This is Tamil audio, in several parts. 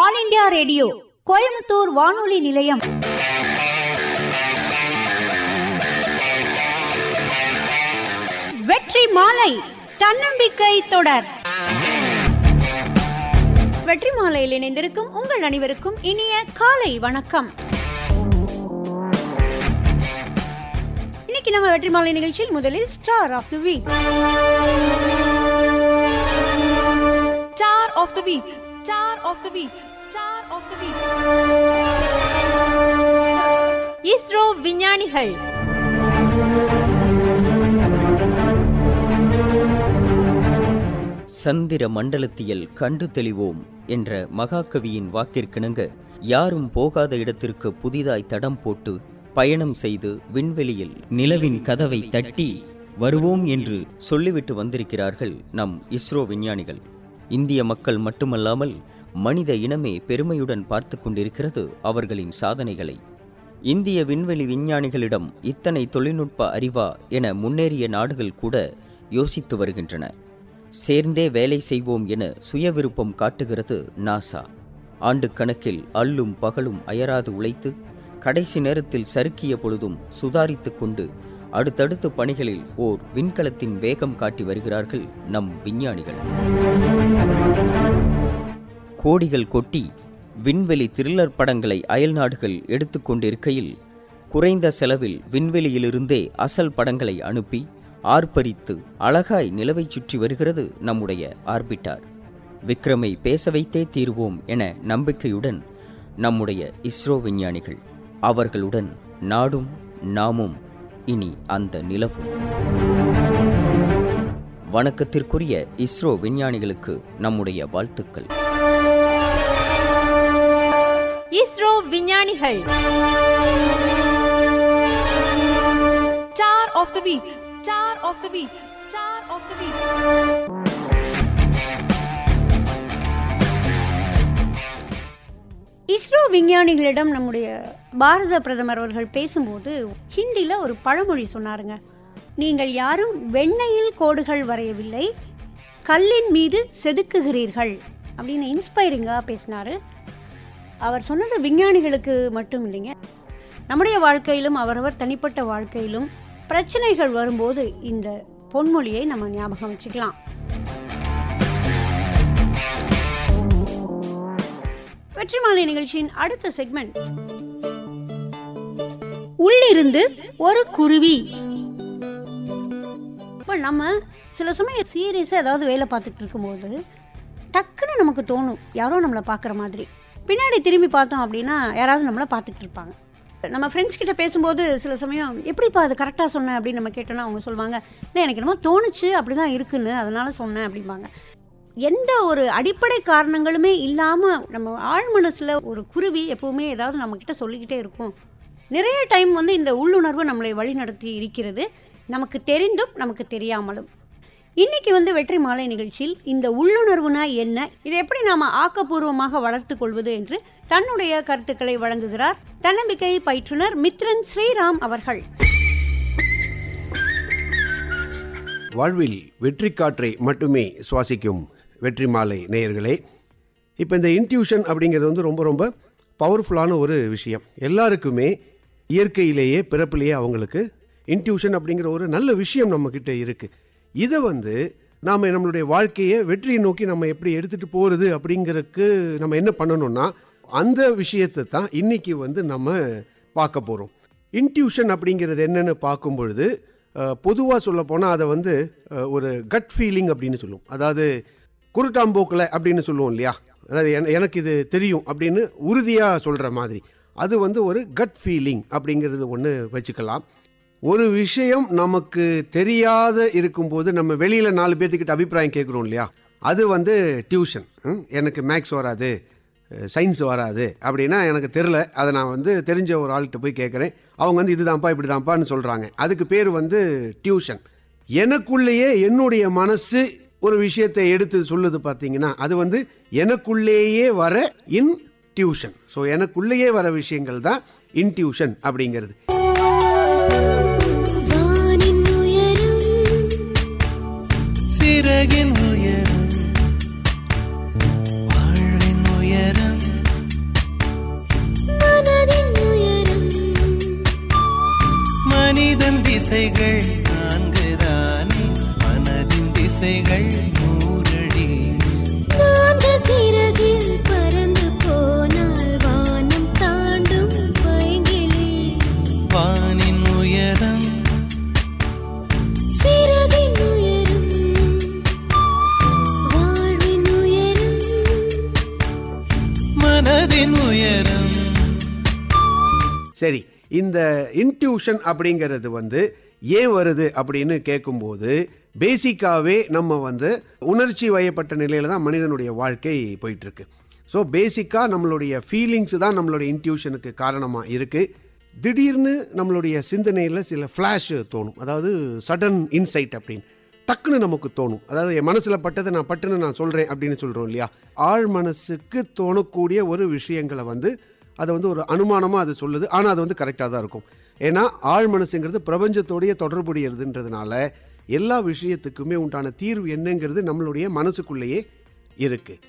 ஆல் இண்டியா ரேடியோ கோயம்புத்தூர் வானொலி நிலையம். வெற்றி மாலை தன்னம்பிக்கை தொடர். வெற்றி மாலையில் இணைந்திருக்கும் உங்கள் அனைவருக்கும் இனிய காலை வணக்கம். இன்னைக்கு நம்ம வெற்றி மாலை நிகழ்ச்சியில் முதலில் star of the week star of the week Star of the Week. Star of the Week. ISRO விஞ்ஞானிகள் சந்திர மண்டலத்தியல் கண்டு தெளிவோம் என்ற மகாகவியின் வாக்கிற்கிணங்க யாரும் போகாத இடத்திற்கு புதிதாய் தடம் போட்டு பயணம் செய்து விண்வெளியில் நிலவின் கதவை தட்டி வருவோம் என்று சொல்லிவிட்டு வந்திருக்கிறார்கள் நம் இஸ்ரோ விஞ்ஞானிகள் இந்திய மக்கள் மட்டுமல்லாமல் மனித இனமே பெருமையுடன் பார்த்து கொண்டிருக்கிறது அவர்களின் சாதனைகளை. இந்திய விண்வெளி விஞ்ஞானிகளிடம் இத்தனை தொழில்நுட்ப அறிவா என முன்னேறிய நாடுகள் கூட யோசித்து வருகின்றன. சேர்ந்தே வேலை செய்வோம் என சுயவிருப்பம் காட்டுகிறது நாசா. ஆண்டு கணக்கில் அல்லும் பகலும் அயராது உழைத்து கடைசி நேரத்தில் சறுக்கிய பொழுதும் சுதாரித்து கொண்டு அடுத்தடுத்த பணிகளில் ஓர் விண்கலத்தின் வேகம் காட்டி வருகிறார்கள் நம் விஞ்ஞானிகள். கோடிகள் கொட்டி விண்வெளி த்ரில்லர் படங்களை அயல் நாடுகள் எடுத்துக்கொண்டிருக்கையில் குறைந்த செலவில் விண்வெளியிலிருந்தே அசல் படங்களை அனுப்பி ஆர்ப்பரித்து அழகாய் நிலவை சுற்றி வருகிறது நம்முடைய ஆர்பிட்டார். விக்ரமை பேச வைத்தே தீர்வோம் என நம்பிக்கையுடன் நம்முடைய இஸ்ரோ விஞ்ஞானிகள் அவர்களுடன் நாடும் நாமும் இனி அந்த நிலவும். வணக்கத்திற்குரிய இஸ்ரோ விஞ்ஞானிகளுக்கு நம்முடைய வாழ்த்துக்கள். இஸ்ரோ விஞ்ஞானிகள். Star of the week star of the week star of the week விஞ்ஞானிகளிடம் நம்முடைய பாரத பிரதமர் அவர்கள் பேசும்போது ஹிந்தியில் ஒரு பழமொழி சொன்னாருங்க. நீங்கள் யாரும் வெண்ணையில் கோடுகள் வரையவில்லை கல்லின் மீது செதுக்குகிறீர்கள் அப்படின்னு இன்ஸ்பைரிங்காக பேசினார். அவர் சொன்னது விஞ்ஞானிகளுக்கு மட்டும் இல்லைங்க. நம்முடைய வாழ்க்கையிலும் அவரவர் தனிப்பட்ட வாழ்க்கையிலும் பிரச்சனைகள் வரும்போது இந்த பொன்மொழியை நம்ம ஞாபகம் வச்சுக்கலாம். வெற்றி மாலை நிகழ்ச்சியின் அடுத்த செக்மெண்ட் உள்ளிருந்து ஒரு குருவி. இப்போ நம்ம சில சமயம் சீரியஸாக ஏதாவது வேலை பார்த்துட்டு இருக்கும்போது டக்குன்னு நமக்கு தோணும் யாரோ நம்மளை பார்க்குற மாதிரி. பின்னாடி திரும்பி பார்த்தோம் அப்படின்னா யாராவது நம்மளை பார்த்துட்டு இருப்பாங்க. நம்ம ஃப்ரெண்ட்ஸ் கிட்ட பேசும்போது சில சமயம் எப்படிப்பா அது கரெக்டாக சொன்னேன் அப்படின்னு நம்ம கேட்டோம்னா அவங்க சொல்லுவாங்க இல்லை எனக்கு என்னமோ தோணுச்சு அப்படி தான் இருக்குன்னு அதனால் சொன்னேன் அப்படிம்பாங்க. எந்த ஒரு அடிப்படை காரணங்களுமே இல்லாமல் நம்ம ஆழ் மனசில் ஒரு குருவி எப்போவுமே ஏதாவது நம்மக்கிட்ட சொல்லிக்கிட்டே இருக்கும். நிறைய டைம் வந்து இந்த உள்ளுணர்வு நம்மளை வழிநடத்தி இருக்கிறது. நமக்கு தெரிந்தும் நமக்கு தெரியாமலும். இன்றைக்கி வந்து வெற்றி மாலை நிகழ்ச்சியில் இந்த உள்ளுணர்வுனா என்ன? இதை எப்படி நாம் ஆக்கப்பூர்வமாக வளர்த்து கொள்வது என்று தன்னுடைய கருத்துக்களை வழங்குகிறார் தன்னம்பிக்கை பயிற்றுனர் மித்ரன் ஸ்ரீராம் அவர்கள். வாழ்வில் வெற்றி காற்றை மட்டுமே சுவாசிக்கும் வெற்றி மாலை நேயர்களே இப்போ இந்த இன்ட்யூஷன் அப்படிங்கிறது வந்து ரொம்ப ரொம்ப பவர்ஃபுல்லான ஒரு விஷயம். எல்லாருக்குமே இயற்கையிலேயே பிறப்பிலேயே அவங்களுக்கு இன்ட்யூஷன் அப்படிங்கிற ஒரு நல்ல விஷயம் நம்மக்கிட்ட இருக்குது இதை வந்து நாம் நம்மளுடைய வாழ்க்கையை வெற்றியை நோக்கி நம்ம எப்படி எடுத்துகிட்டு போகிறது அப்படிங்கிறதுக்கு நம்ம என்ன பண்ணணும்னா அந்த விஷயத்தை தான் இன்றைக்கி வந்து நம்ம பார்க்க போகிறோம் இன்ட்யூஷன் அப்படிங்கிறது என்னன்னு பார்க்கும் பொழுது பொதுவாக சொல்ல போனால் அதை வந்து ஒரு கட் ஃபீலிங் அப்படின்னு சொல்லுவோம். அதாவது குருட்டாம்போக்கில் அப்படின்னு சொல்லுவோம் இல்லையா? அதாவது எனக்கு இது தெரியும் அப்படின்னு உறுதியாக சொல்கிற மாதிரி. அது வந்து ஒரு கட் ஃபீலிங் அப்படிங்கிறது ஒன்று வச்சுக்கலாம். ஒரு விஷயம் நமக்கு தெரியாத இருக்கும்போது நம்ம வெளியில் நாலு பேர்த்துக்கிட்ட அபிப்பிராயம் கேட்குறோம் இல்லையா? அது வந்து டியூஷன் ம், எனக்கு மேக்ஸ் வராது சயின்ஸ் வராது அப்படின்னா எனக்கு தெரில அதை நான் வந்து தெரிஞ்ச ஒரு ஆள்கிட்ட போய் கேட்குறேன் அவங்க வந்து இதுதான்ப்பா இப்படி தான்ப்பான்னு சொல்கிறாங்க அதுக்கு பேர் வந்து டியூஷன் எனக்குள்ளேயே என்னுடைய மனசு ஒரு விஷயத்தை எடுத்து சொல்லுது பார்த்தீங்கன்னா அது வந்து எனக்குள்ளேயே வர இன் டியூஷன் ஸோ எனக்குள்ளேயே வர விஷயங்கள் தான் இன்டியூஷன் அப்படிங்கிறது. இந்த இன்ட்யூஷன் அப்படிங்கிறது வந்து ஏன் வருது அப்படின்னு கேட்கும்போது பேசிக்காகவே நம்ம வந்து உணர்ச்சி வயப்பட்ட நிலையில் தான் மனிதனுடைய வாழ்க்கை போயிட்டுருக்கு. ஸோ பேசிக்காக நம்மளுடைய ஃபீலிங்ஸ் தான் நம்மளுடைய இன்ட்யூஷனுக்கு காரணமாக இருக்குது திடீர்னு நம்மளுடைய சிந்தனையில் சில ஃப்ளாஷ் தோணும். அதாவது சடன் இன்சைட் அப்படின்னு. டக்குன்னு நமக்கு தோணும். அதாவது என் மனசில் பட்டதை நான் பட்டுன்னு நான் சொல்கிறேன் அப்படின்னு சொல்கிறோம் இல்லையா? ஆழ் மனசுக்கு தோணக்கூடிய ஒரு விஷயங்களை வந்து அதை வந்து ஒரு அனுமானமாக அது சொல்லுது. ஆனால் அது வந்து கரெக்டாக தான் இருக்கும். ஏன்னா ஆழ் மனசுங்கிறது பிரபஞ்சத்தோடைய தொடர்புடையதுன்றதுனால எல்லா விஷயத்துக்குமே உண்டான தீர்வு என்னங்கிறது நம்மளுடைய மனசுக்குள்ளேயே இருக்குது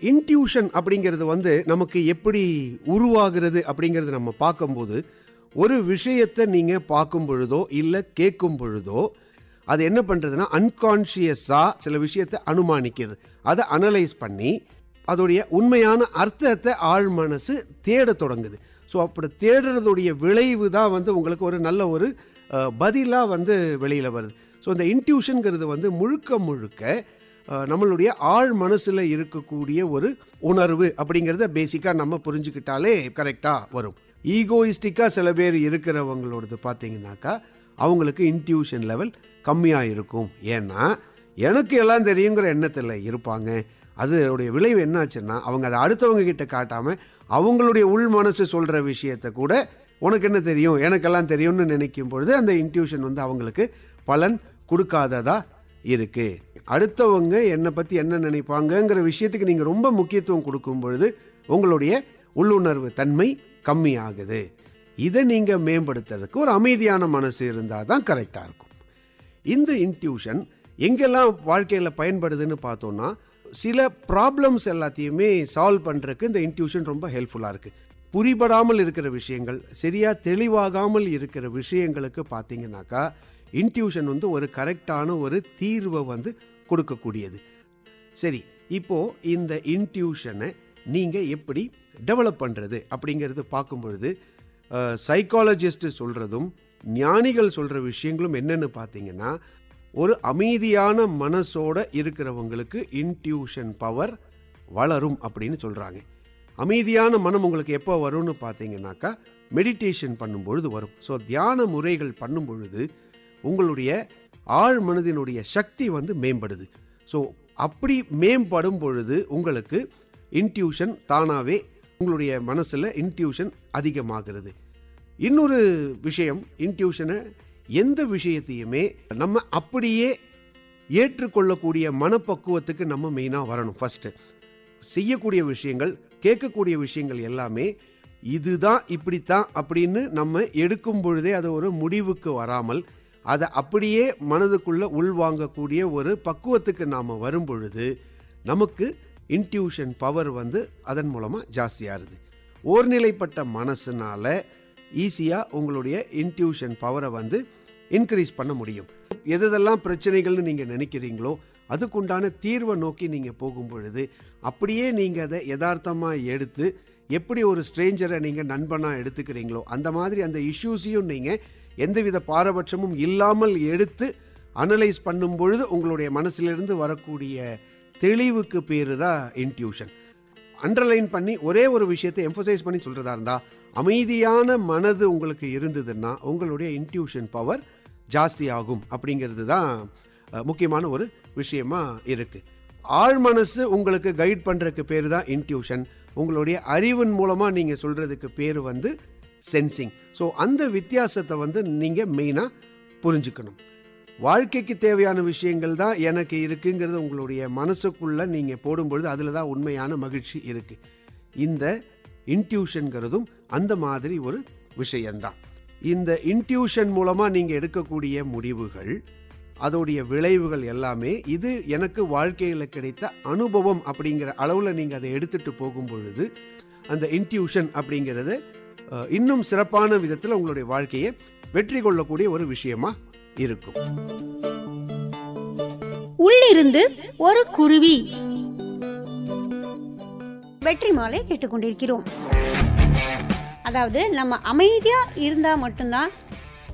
இன்ட்யூஷன் அப்படிங்கிறது வந்து நமக்கு எப்படி உருவாகிறது அப்படிங்கிறது நம்ம பார்க்கும்போது ஒரு விஷயத்தை நீங்கள் பார்க்கும் பொழுதோ இல்லை கேட்கும் பொழுதோ அது என்ன பண்ணுறதுன்னா அன்கான்ஷியஸாக சில விஷயத்தை அனுமானிக்கிறது. அதை அனலைஸ் பண்ணி அதோடைய உண்மையான அர்த்தத்தை ஆழ் மனசு தேட தொடங்குது. ஸோ அப்படி தேடுறதுடைய விளைவு தான் வந்து உங்களுக்கு ஒரு நல்ல ஒரு பதிலாக வந்து வெளியில் வருது. ஸோ இந்த இன்ட்யூஷனுங்கிறது வந்து முழுக்க முழுக்க நம்மளுடைய ஆழ் மனசில் இருக்கக்கூடிய ஒரு உணர்வு அப்படிங்கிறத பேசிக்காக நம்ம புரிஞ்சுக்கிட்டாலே கரெக்டாக வரும். ஈகோயிஸ்டிக்காக சில பேர் இருக்கிறவங்களோடது பார்த்தீங்கன்னாக்கா அவங்களுக்கு இன்ட்யூஷன் லெவல் கம்மியாக இருக்கும். ஏன்னா எனக்கு எல்லாம் தெரியுங்கிற எண்ணத்தில் இருப்பாங்க. அதனுடைய விளைவு என்னாச்சுன்னா அவங்க அதை அடுத்தவங்க கிட்ட காட்டாமல் அவங்களுடைய உள் மனசு சொல்கிற விஷயத்தை கூட உனக்கு என்ன தெரியும் எனக்கெல்லாம் தெரியும்னு நினைக்கும் பொழுது அந்த இன்ட்யூஷன் வந்து அவங்களுக்கு பலன் கொடுக்காததாக இருக்கு. அடுத்தவங்க என்னை பற்றி என்ன நினைப்பாங்கங்கிற விஷயத்துக்கு நீங்கள் ரொம்ப முக்கியத்துவம் கொடுக்கும் பொழுது உங்களுடைய உள்ளுணர்வு தன்மை கம்மியாகுது. இதை நீங்கள் மேம்படுத்துறதுக்கு ஒரு அமைதியான மனசு இருந்தால் தான் கரெக்டாக இருக்கும். இந்த இன்ட்யூஷன் எங்கெல்லாம் வாழ்க்கையில் பயன்படுதுன்னு பார்த்தோன்னா சில ப்ராப்ளம்ஸ் எல்லாத்தையுமே சால்வ் பண்ணுறதுக்கு இந்த இன்ட்யூஷன் ரொம்ப ஹெல்ப்ஃபுல்லாக இருக்குது புரிபடாமல் இருக்கிற விஷயங்கள் சரியாக தெளிவாகாமல் இருக்கிற விஷயங்களுக்கு பார்த்தீங்கன்னாக்கா இன்ட்யூஷன் வந்து ஒரு கரெக்டான ஒரு தீர்வை வந்து கொடுக்கக்கூடியது. சரி இப்போது இந்த இன்ட்யூஷனை நீங்கள் எப்படி டெவலப் பண்ணுறது அப்படிங்கிறது பார்க்கும் பொழுது சொல்கிறதும் ஞானிகள் சொல்கிற விஷயங்களும் என்னென்னு பார்த்தீங்கன்னா ஒரு அமைதியான மனசோட இருக்கிறவங்களுக்கு இன்ட்யூஷன் பவர் வளரும் அப்படின்னு சொல்கிறாங்க அமைதியான மனம் உங்களுக்கு எப்போ வரும்னு பார்த்தீங்கன்னாக்கா மெடிடேஷன் பண்ணும்பொழுது வரும். ஸோ தியான முறைகள் பண்ணும் பொழுது உங்களுடைய ஆழ் மனதினுடைய சக்தி வந்து மேம்படுது. ஸோ அப்படி மேம்படும் பொழுது உங்களுக்கு இன்ட்யூஷன் தானாகவே உங்களுடைய மனசில் இன்ட்யூஷன் அதிகமாகிறது. இன்னொரு விஷயம் இன்ட்யூஷனை எந்த விஷயத்தையுமே நம்ம அப்படியே ஏற்றுக்கொள்ளக்கூடிய மனப்பக்குவத்துக்கு நம்ம மெயினாக வரணும் ஃபஸ்ட்டு செய்யக்கூடிய விஷயங்கள் கேட்கக்கூடிய விஷயங்கள் எல்லாமே இதுதான் இப்படித்தான் அப்படின்னு நம்ம எடுக்கும் பொழுதே அது ஒரு முடிவுக்கு வராமல் அதை அப்படியே மனதுக்குள்ளே உள்வாங்கக்கூடிய ஒரு பக்குவத்துக்கு நாம் வரும் பொழுது நமக்கு இன்ட்யூஷன் பவர் வந்து அதன் மூலமாக ஜாஸ்தியாகுது ஓர்நிலைப்பட்ட மனசுனால ஈஸியாக உங்களுடைய இன்ட்யூஷன் பவரை வந்து இன்க்ரீஸ் பண்ண முடியும். எதெல்லாம் பிரச்சனைகள்னு நீங்கள் நினைக்கிறீங்களோ அதுக்குண்டான தீர்வை நோக்கி நீங்கள் போகும் பொழுது அப்படியே நீங்கள் அதை யதார்த்தமாக எடுத்து எப்படி ஒரு ஸ்ட்ரேஞ்சரை நீங்கள் நண்பனாக எடுத்துக்கிறீங்களோ அந்த மாதிரி அந்த இஷ்யூஸையும் நீங்கள் எந்தவித பாரபட்சமும் இல்லாமல் எடுத்து அனலைஸ் பண்ணும் பொழுது உங்களுடைய மனசிலிருந்து வரக்கூடிய தெளிவுக்கு பேர் தான் இன்ட்யூஷன் அண்டர்லைன் பண்ணி ஒரே ஒரு விஷயத்தை எம்ஃபசைஸ் பண்ணி சொல்கிறதா இருந்தால் அமைதியான மனது உங்களுக்கு இருந்ததுன்னா உங்களுடைய இன்ட்யூஷன் பவர் ஜாஸ்தி ஆகும் அப்படிங்கிறது தான் முக்கியமான ஒரு விஷயமா இருக்குது ஆழ் மனசு உங்களுக்கு கைட் பண்ணுறதுக்கு பேர் தான் இன்ட்யூஷன் உங்களுடைய அறிவின் மூலமாக நீங்கள் சொல்கிறதுக்கு பேர் வந்து சென்சிங் ஸோ அந்த வித்தியாசத்தை வந்து நீங்கள் மெயினாக புரிஞ்சுக்கணும். வாழ்க்கைக்கு தேவையான விஷயங்கள் தான் எனக்கு இருக்குங்கிறது உங்களுடைய மனசுக்குள்ளே நீங்கள் போடும்பொழுது அதில் தான் உண்மையான மகிழ்ச்சி இருக்குது இந்த இன்ட்யூஷன்கிறதும் அந்த மாதிரி ஒரு விஷயந்தான் இந்த இன்ட்யூஷன் மூலமாக நீங்கள் எடுக்கக்கூடிய முடிவுகள் அதோடைய விளைவுகள் எல்லாமே இது எனக்கு வாழ்க்கையில் கிடைத்த அனுபவம் அப்படிங்கிற அளவில் நீங்கள் அதை எடுத்துகிட்டு போகும் பொழுது அந்த இன்ட்யூஷன் அப்படிங்கிறது இன்னும் சிறப்பான விதத்தில் உங்களுடைய வாழ்க்கையை வெற்றி கொள்ளக்கூடிய ஒரு விஷயமா இருக்கும். உள்ளிருந்து ஒரு குருவி. வெற்றி மாலை கேட்டுக்கொண்டிருக்கிறோம். அதாவது நம்ம அமைதியாக இருந்தால் மட்டும்தான்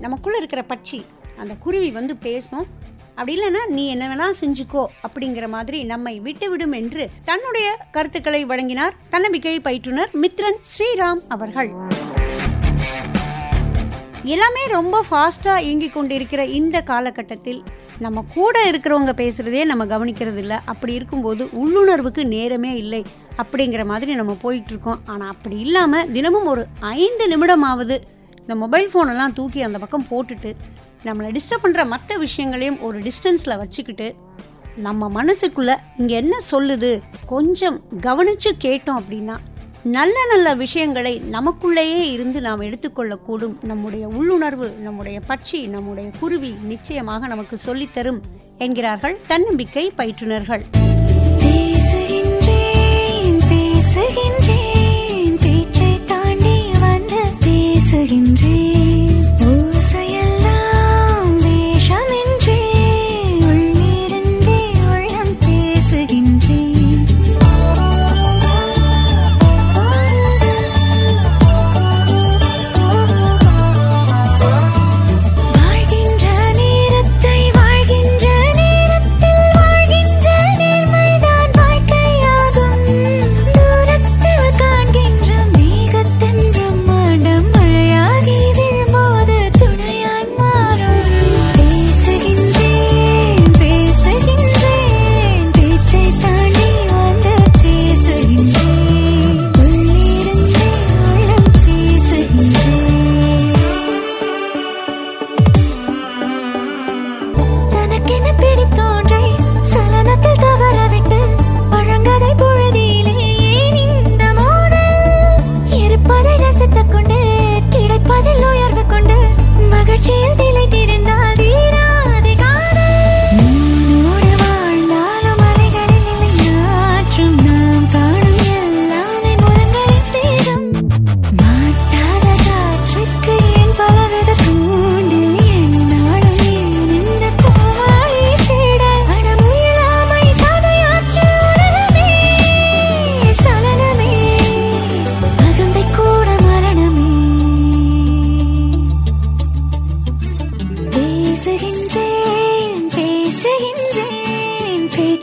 நமக்குள்ளே இருக்கிற பட்சி அந்த குருவி வந்து பேசும். அப்படி இல்லைன்னா நீ என்ன வேணால் செஞ்சுக்கோ அப்படிங்கிற மாதிரி நம்மை விட்டுவிடும் என்று தன்னுடைய கருத்துக்களை வழங்கினார் தன்னம்பிக்கை பயிற்றுனர் மித்ரன் ஸ்ரீராம் அவர்கள். எல்லாமே ரொம்ப ஃபாஸ்ட்டாக இயங்கி கொண்டிருக்கிற இந்த காலகட்டத்தில் நம்ம கூட இருக்கிறவங்க பேசுகிறதே நம்ம கவனிக்கிறது இல்லை அப்படி இருக்கும்போது உள்ளுணர்வுக்கு நேரமே இல்லை அப்படிங்கிற மாதிரி நம்ம போயிட்டுருக்கோம். ஆனால் அப்படி இல்லாமல் தினமும் ஒரு ஐந்து நிமிடமாவது இந்த மொபைல் ஃபோனெல்லாம் தூக்கி அந்த பக்கம் போட்டுட்டு நம்மளை டிஸ்டர்ப் பண்ணுற மற்ற விஷயங்களையும் ஒரு டிஸ்டன்ஸில் வச்சுக்கிட்டு நம்ம மனசுக்குள்ளே இங்கே என்ன சொல்லுது கொஞ்சம் கவனித்து கேட்டோம் அப்படின்னா நல்ல நல்ல விஷயங்களை நமக்குள்ளேயே இருந்து நாம் எடுத்துக்கொள்ளக்கூடும். நம்முடைய உள்ளுணர்வு நம்முடைய பட்சி நம்முடைய குருவி நிச்சயமாக நமக்கு சொல்லித்தரும் என்கிறார்கள் தன்னம்பிக்கை பயிற்றுனர்கள். பேசுகின்றேன் பேசுகின்றேன் பேச்சை தாண்டி வந்து பேசுகின்றேன்.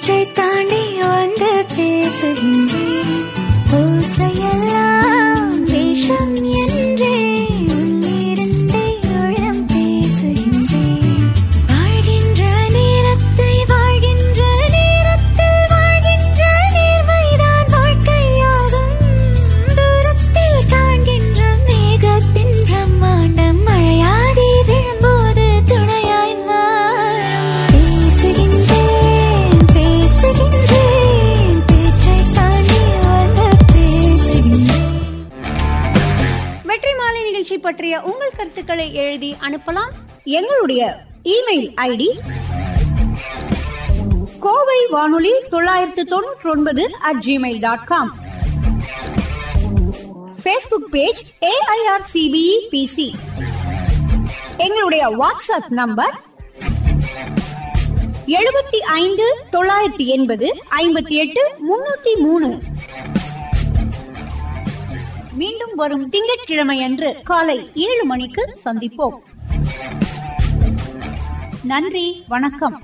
பேசுகின்றேன் தாண்டி வந்து பேசுகின்றேன். ஓசையெல்லாம் வேஷம் கருத்துக்களை எழுதி அனுப்பலாம். எங்களுடைய இமெயில் ஐடி கோவை வானொலி தொள்ளாயிரத்து தொண்ணூற்றி ஒன்பது at Gmail dot com Facebook page AIR CBE PC எங்களுடைய வாட்ஸ்அப் நம்பர் எழுபத்தி ஐந்து தொள்ளாயிரத்தி எண்பது ஐம்பத்தி எட்டு முன்னூத்தி மூணு. மீண்டும் வரும் திங்கட்கிழமை அன்று காலை ஏழு மணிக்கு சந்திப்போம். நன்றி வணக்கம்.